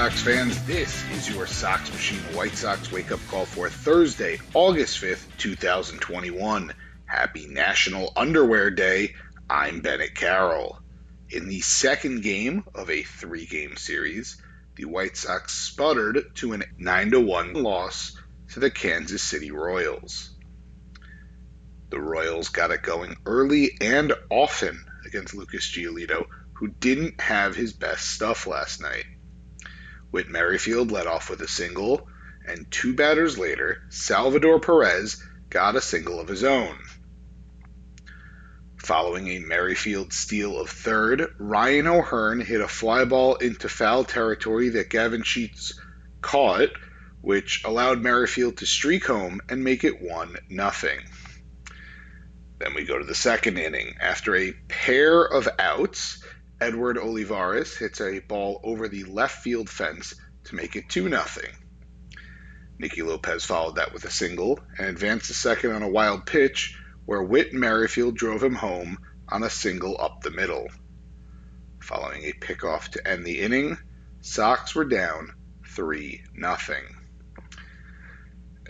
Sox fans. This is your Sox Machine White Sox wake up call for Thursday, August 5th, 2021. Happy National Underwear Day. I'm Bennett Carroll. In the second game of a three game series, the White Sox sputtered to a 9 1 loss to the Kansas City Royals. The Royals got it going early and often against Lucas Giolito, who didn't have his best stuff last night. Whit Merrifield led off with a single, and two batters later, Salvador Perez got a single of his own. Following a Merrifield steal of third, Ryan O'Hearn hit a fly ball into foul territory that Gavin Sheets caught, which allowed Merrifield to streak home and make it 1 nothing. Then we go to the second inning. After a pair of outs, Edward Olivares hits a ball over the left field fence to make it 2 0. Nicky Lopez followed that with a single and advanced to second on a wild pitch where Whit Merrifield drove him home on a single up the middle. Following a pickoff to end the inning, Sox were down 3 0.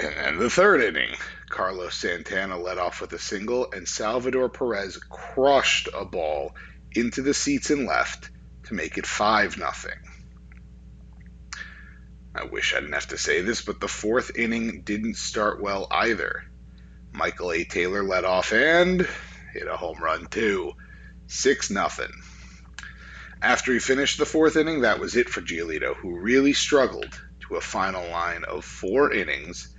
And the third inning, Carlos Santana led off with a single, and Salvador Perez crushed a ball into the seats and left to make it 5 nothing. I wish I didn't have to say this, but the fourth inning didn't start well either. Michael A. Taylor led off and hit a home run too. 6 nothing. After he finished the fourth inning, that was it for Giolito, who really struggled to a final line of four innings,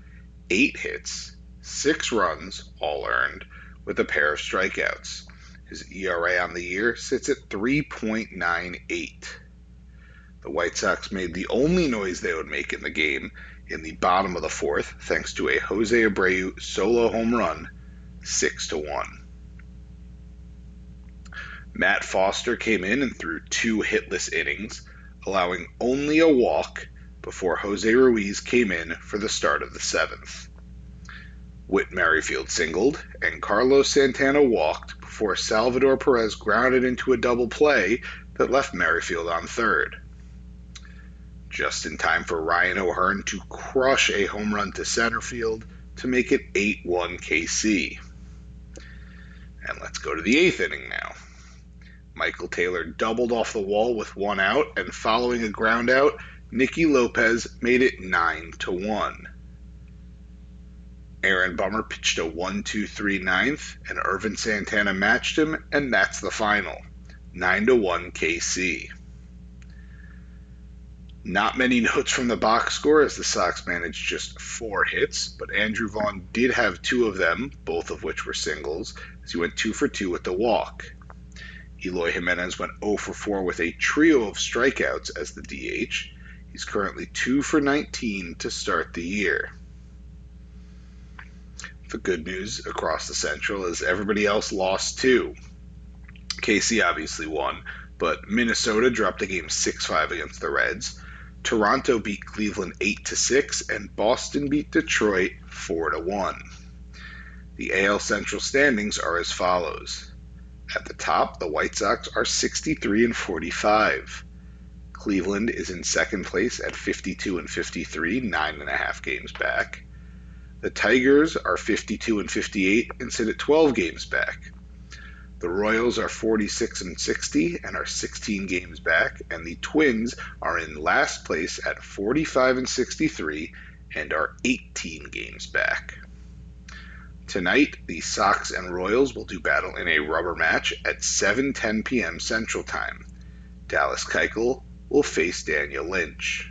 eight hits, six runs, all earned, with a pair of strikeouts. His ERA on the year sits at 3.98. The White Sox made the only noise they would make in the game in the bottom of the fourth, thanks to a Jose Abreu solo home run, 6 to 1. Matt Foster came in and threw two hitless innings, allowing only a walk before Jose Ruiz came in for the start of the seventh. Whit Merrifield singled, and Carlos Santana walked before Salvador Perez grounded into a double play that left Merrifield on third. Just in time for Ryan O'Hearn to crush a home run to center field to make it 8 1 KC. And let's go to the eighth inning now. Michael Taylor doubled off the wall with one out, and following a ground out, Nicky Lopez made it 9 to 1. Aaron Bummer pitched a 1 2 3 ninth, and Ervin Santana matched him, and that's the final 9 to 1 KC. Not many notes from the box score as the Sox managed just four hits, but Andrew Vaughn did have two of them, both of which were singles, as he went two for two with the walk. Eloy Jimenez went 0 for 4 with a trio of strikeouts as the DH. He's currently 2 for 19 to start the year. The good news across the Central is everybody else lost too. KC obviously won, but Minnesota dropped a game 6 5 against the Reds. Toronto beat Cleveland 8 to 6 and Boston beat Detroit 4 to 1. The AL Central standings are as follows. At the top, the White Sox are 63 and 45. Cleveland is in second place at 52 and 53, nine and a half games back. The Tigers are 52 and 58 and sit at 12 games back. The Royals are 46 and 60 and are 16 games back, and the Twins are in last place at 45 and 63 and are 18 games back. Tonight, the Sox and Royals will do battle in a rubber match at 7:10 p.m. Central Time. Dallas Keuchel will face Daniel Lynch.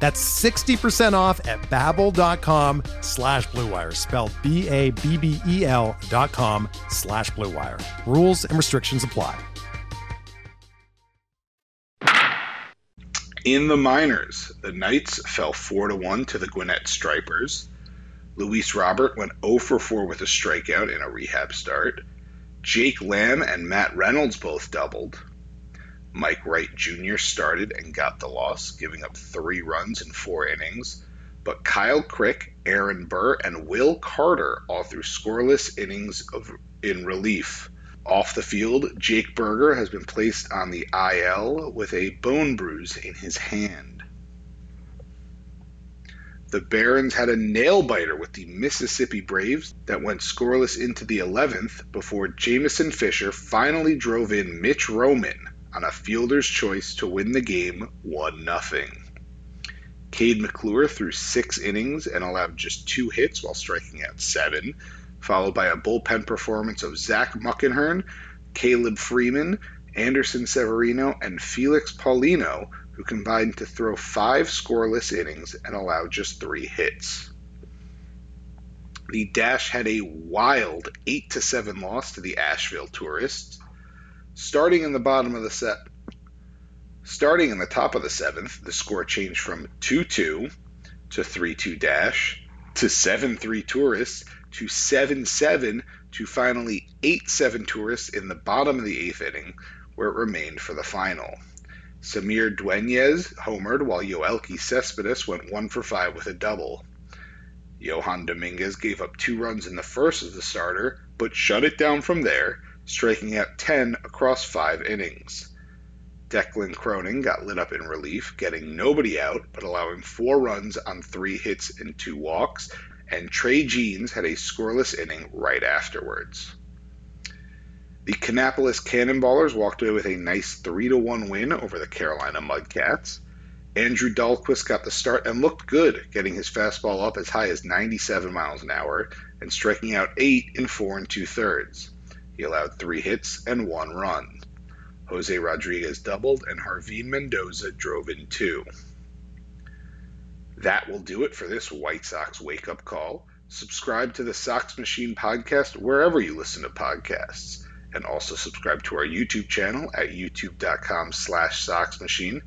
That's 60% off at babbel.com slash bluewire, spelled B-A-B-B-E-L dot com slash bluewire. Rules and restrictions apply. In the minors, the Knights fell 4 to 1 to the Gwinnett Stripers. Luis Robert went 0 for 4 with a strikeout in a rehab start. Jake Lamb and Matt Reynolds both doubled. Mike Wright Jr. started and got the loss, giving up three runs in four innings. But Kyle Crick, Aaron Burr, and Will Carter all threw scoreless innings of, in relief. Off the field, Jake Burger has been placed on the IL with a bone bruise in his hand. The Barons had a nail biter with the Mississippi Braves that went scoreless into the 11th before Jameson Fisher finally drove in Mitch Roman on a fielder's choice to win the game 1 0. Cade McClure threw six innings and allowed just two hits while striking out seven, followed by a bullpen performance of Zach Muckenhirn, Caleb Freeman, Anderson Severino, and Felix Paulino, who combined to throw five scoreless innings and allow just three hits. The Dash had a wild 8 to 7 loss to the Asheville Tourists. Starting in the bottom of the set, starting in the top of the seventh, the score changed from 2 2 to 3 2 Dash to 7 3 Tourists to 7 7 to finally 8 7 Tourists in the bottom of the eighth inning, where it remained for the final. Samir Dueñez homered while Yoelqui Cespedes went one for five with a double. Johan Dominguez gave up two runs in the first as the starter, but shut it down from there, striking out 10 across five innings. Declan Cronin got lit up in relief, getting nobody out but allowing four runs on three hits and two walks, and Trey Jeans had a scoreless inning right afterwards. The Kannapolis Cannonballers walked away with a nice 3 to 1 win over the Carolina Mudcats. Andrew Dalquist got the start and looked good, getting his fastball up as high as 97 miles an hour and striking out eight in four and two thirds. He allowed three hits and one run. Jose Rodriguez doubled and Harvin Mendoza drove in two. That will do it for this White Sox wake up call. Subscribe to the Sox Machine podcast wherever you listen to podcasts. And also subscribe to our YouTube channel at youtube.com slash soxmachine.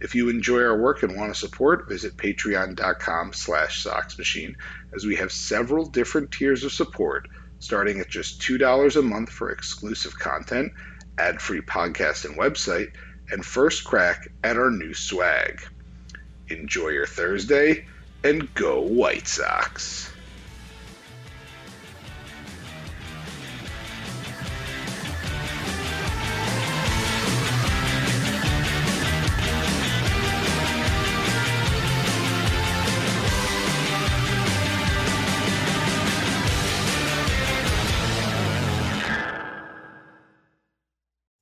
If you enjoy our work and want to support, visit patreon.com slash soxmachine as we have several different tiers of support, starting at just $2 a month for exclusive content, ad-free podcast and website, and first crack at our new swag. Enjoy your Thursday, and go White Sox!